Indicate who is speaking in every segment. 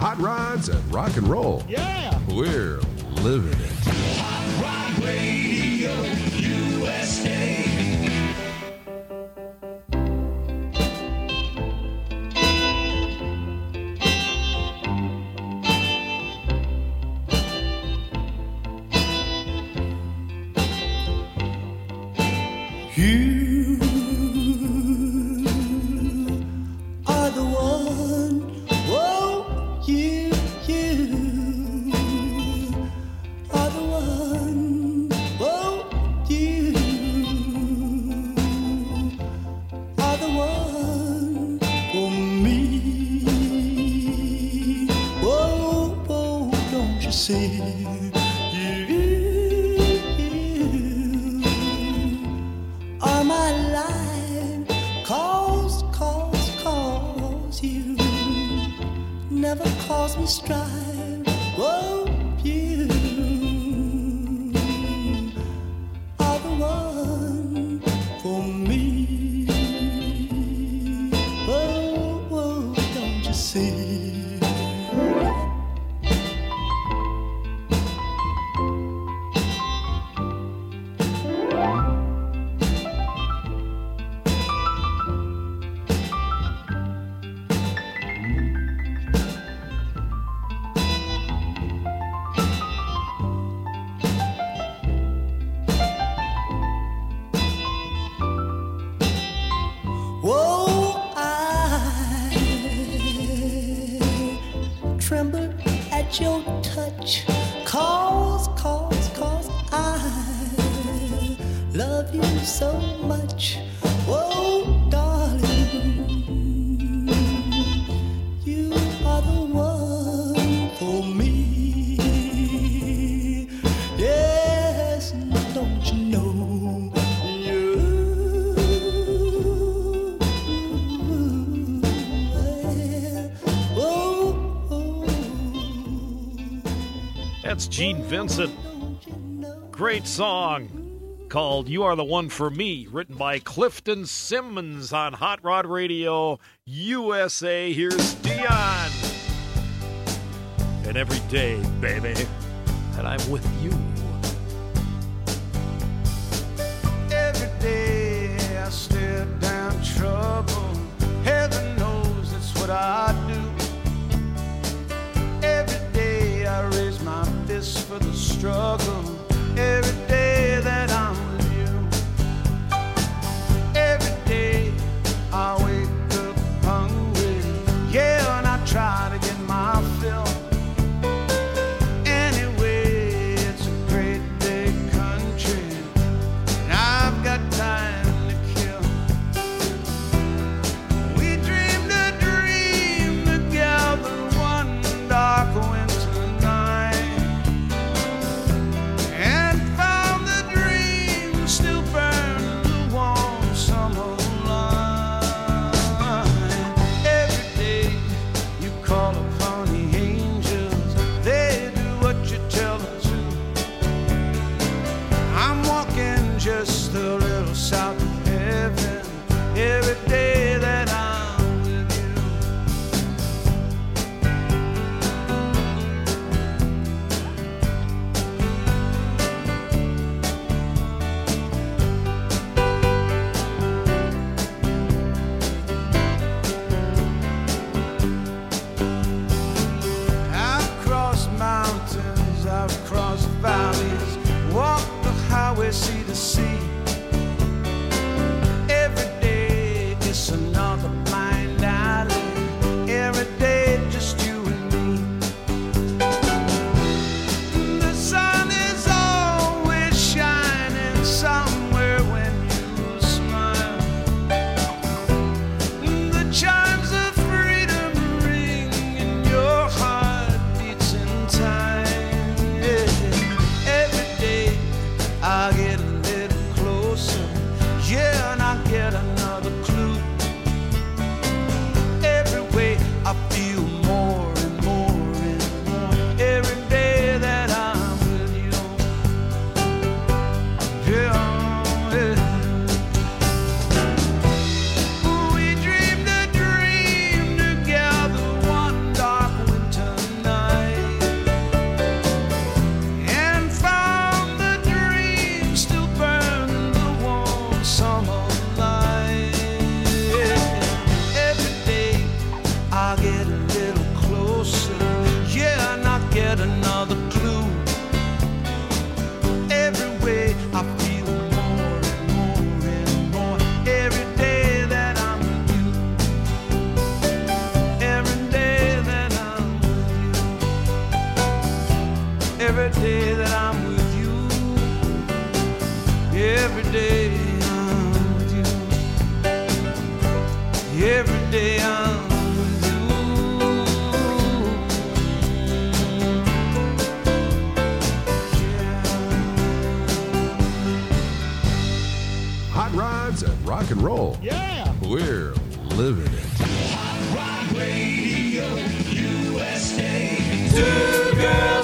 Speaker 1: hot rods, and rock and roll.
Speaker 2: Yeah.
Speaker 1: We're living it.
Speaker 3: strive. your touch cause, cause, cause I love you so much.
Speaker 2: Vincent. Great song called You Are the One for Me, written by Clifton Simmons on Hot Rod Radio USA. Here's Dion. And every day, baby, that I'm with you.
Speaker 4: Every day I stare down trouble. Heaven knows it's what I do. place for the struggle every day.
Speaker 5: roll.
Speaker 6: Yeah.
Speaker 5: We're living it.
Speaker 1: Hot Rod Radio USA.
Speaker 7: Two girls.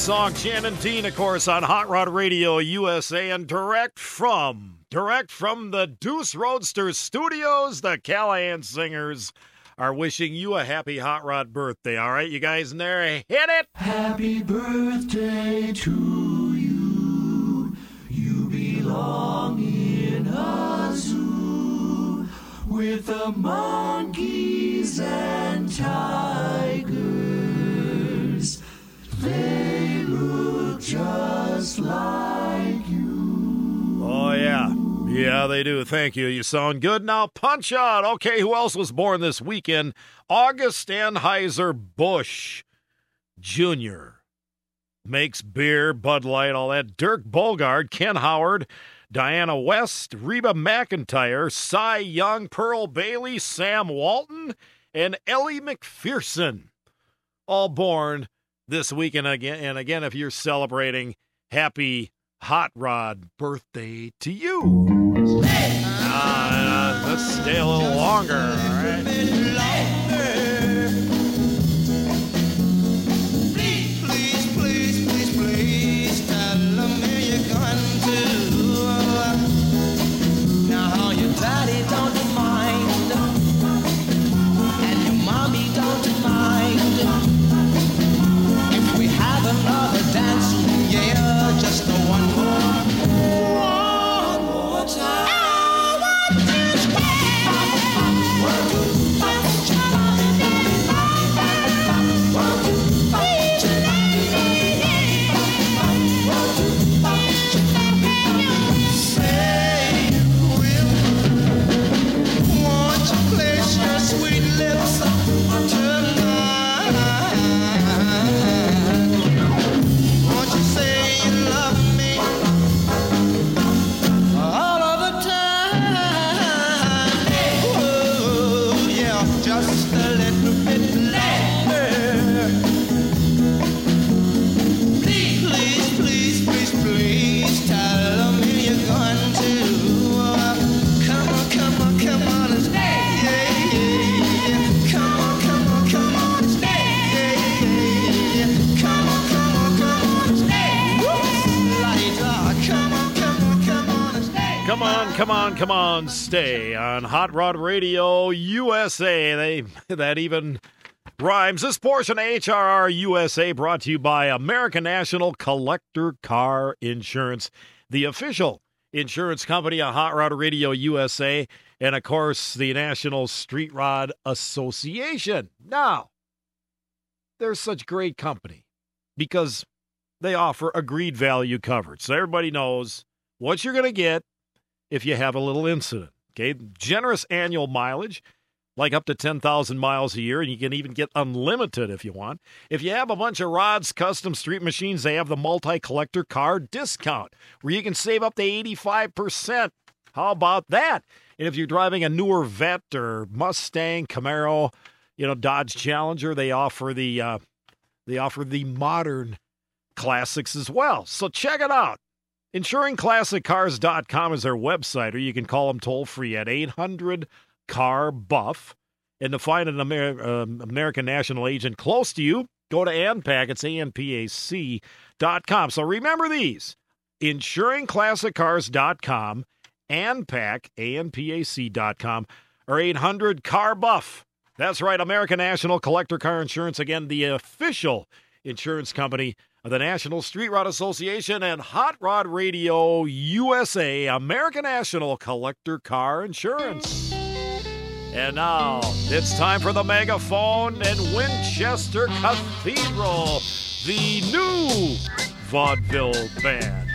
Speaker 2: song Shannon Dean, of course, on Hot Rod Radio USA and direct from, direct from the Deuce Roadster Studios, the Callahan Singers are wishing you a happy Hot Rod birthday. All right, you guys in there, hit it!
Speaker 1: Happy birthday to you. You belong in a zoo with the monkeys and tigers just like you.
Speaker 2: Oh, yeah. Yeah, they do. Thank you. You sound good. Now, punch out. Okay, who else was born this weekend? August Anheuser Busch Jr. makes beer, Bud Light, all that. Dirk Bogarde, Ken Howard, Dianne Wiest, Reba McEntire, Cy Young, Pearl Bailey, Sam Walton, and Ellie Macpherson, all born this weekend again. And again, if you're celebrating, happy hot rod birthday to you. Hey! Uh, let's stay a little longer, all right?
Speaker 7: Come on, come on, come on, stay on
Speaker 2: Hot Rod Radio USA. They that even rhymes. This portion of HRR USA brought to you by American National Collector Car Insurance, the official insurance company of Hot Rod Radio USA, and of course the National Street Rod Association. Now, they're such great company because they offer agreed value coverage. So everybody knows what you're going to get if you have a little incident. Okay, generous annual mileage, like up to 10,000 miles a year, and you can even get unlimited if you want. If you have a bunch of rods, custom street machines, they have the multi collector car discount where you can save up to 85%. How about that? And if you're driving a newer Vette or Mustang, Camaro, you know, Dodge Challenger, they offer the uh, they offer the modern classics as well. So check it out. InsuringClassicCars.com is their website, or you can call them toll free at 800 CAR Buff. And to find an Amer- um, American National agent close to you, go to ANPAC. It's ANPAC.com. So remember these InsuringClassicCars.com, ANPAC, ANPAC.com, or 800 CAR Buff. That's right, American National Collector Car Insurance. Again, the official insurance company the National Street Rod Association and Hot Rod Radio USA, American National Collector Car Insurance. And now it's time for the megaphone and Winchester Cathedral, the new vaudeville band.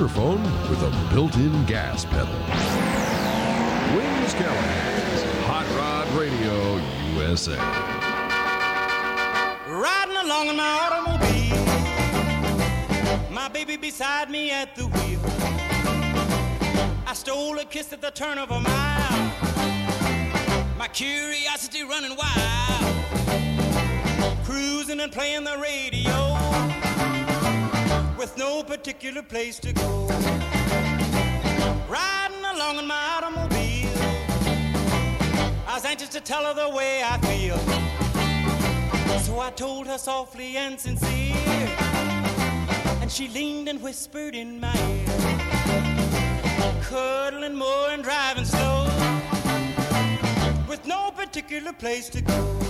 Speaker 5: Microphone with a built in gas pedal. Wings Callahan's Hot Rod Radio USA.
Speaker 6: Riding along in my automobile, my baby beside me at the wheel. I stole a kiss at the turn of a mile, my curiosity running wild. Cruising and playing the radio no particular place to go. Riding along in my automobile, I was anxious to tell her the way I feel. So I told her softly and sincere. And she leaned and whispered in my ear. Cuddling more and driving slow. With no particular place to go.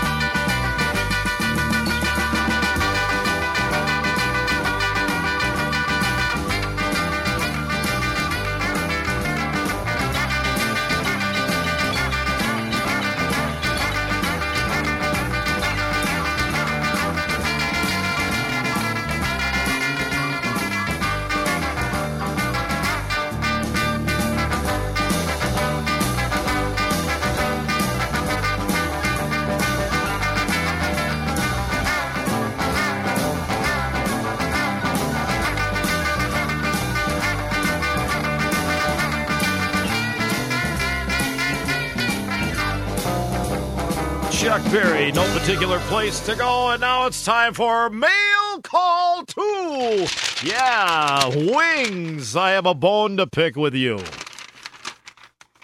Speaker 2: Particular place to go, and now it's time for Mail Call 2. Yeah, Wings, I have a bone to pick with you.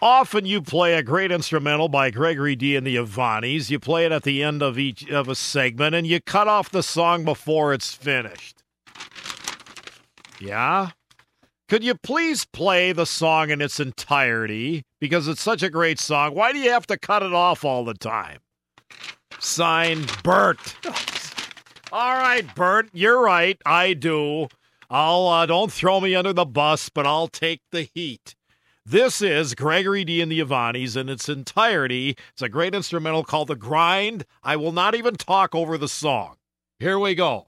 Speaker 2: Often you play a great instrumental by Gregory D and the Ivanis. You play it at the end of each of a segment and you cut off the song before it's finished. Yeah? Could you please play the song in its entirety? Because it's such a great song. Why do you have to cut it off all the time? Signed, Bert. all right, Bert, you're right. I do. I'll uh, don't throw me under the bus, but I'll take the heat. This is Gregory D and the Ivanis in its entirety. It's a great instrumental called The Grind. I will not even talk over the song. Here we go.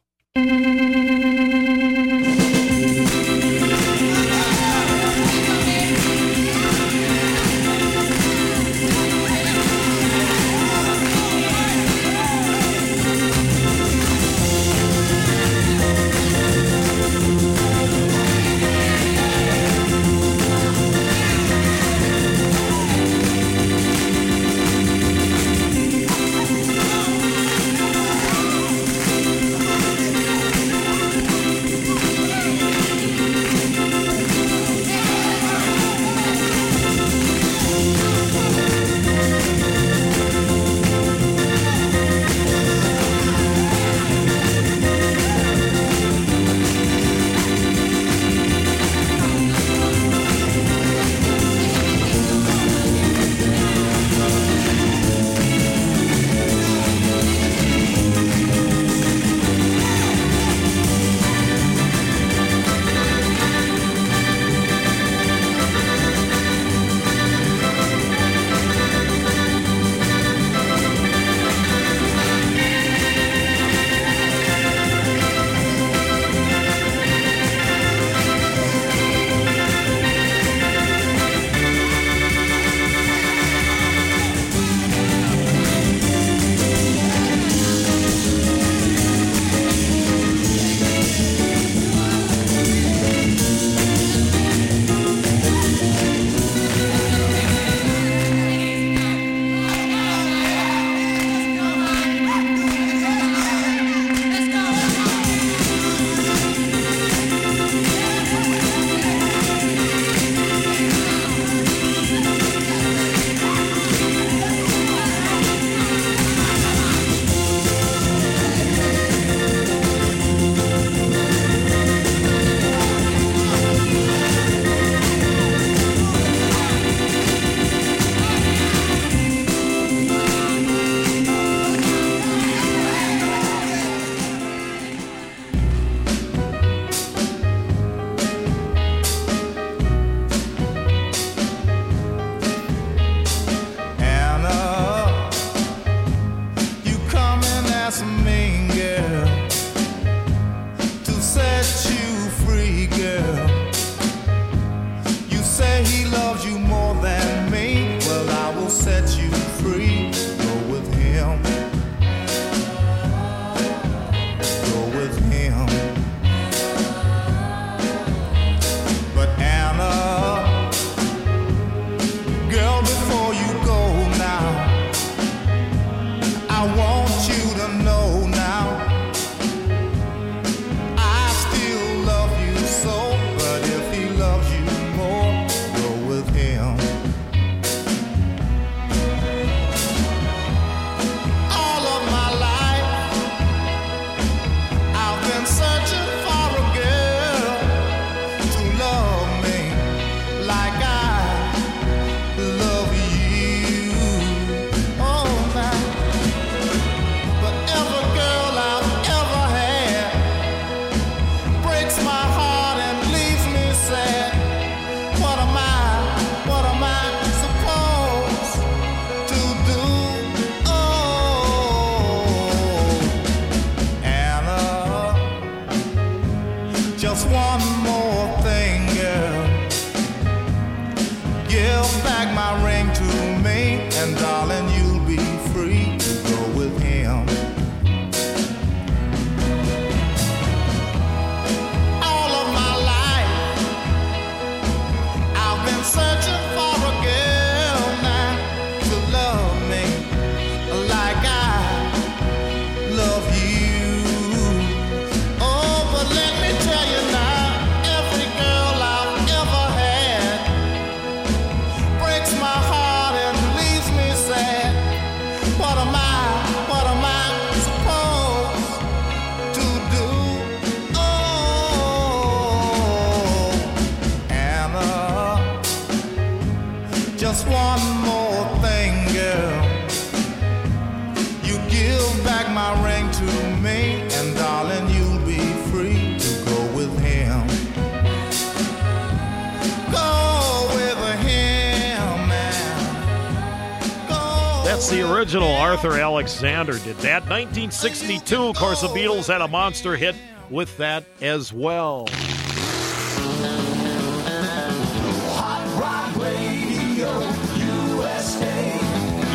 Speaker 2: The original. Arthur Alexander did that. 1962, of course, the Beatles had a monster hit with that as well.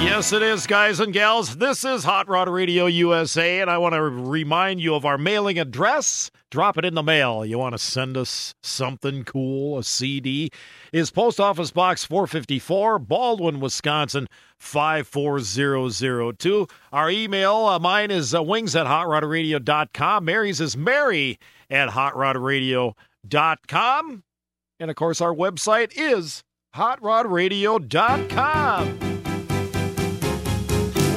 Speaker 2: Yes, it is, guys and gals. This is Hot Rod Radio USA, and I want to remind you of our mailing address. Drop it in the mail. You want to send us something cool, a CD? Is Post Office Box 454, Baldwin, Wisconsin 54002. Our email, uh, mine is uh, wings at hotrodradio.com. Mary's is Mary at hotrodradio.com. And of course, our website is hotrodradio.com.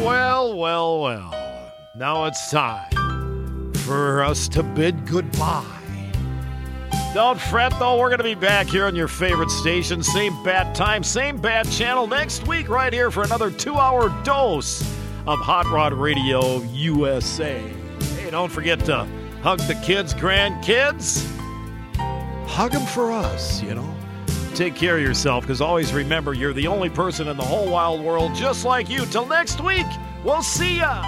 Speaker 2: Well, well, well. Now it's time for us to bid goodbye. Don't fret, though. We're going to be back here on your favorite station. Same bad time, same bad channel next week, right here for another two hour dose of Hot Rod Radio USA. Hey, don't forget to hug the kids, grandkids. Hug them for us, you know. Take care of yourself, because always remember you're the only person in the whole wild world just like you. Till next week, we'll see ya.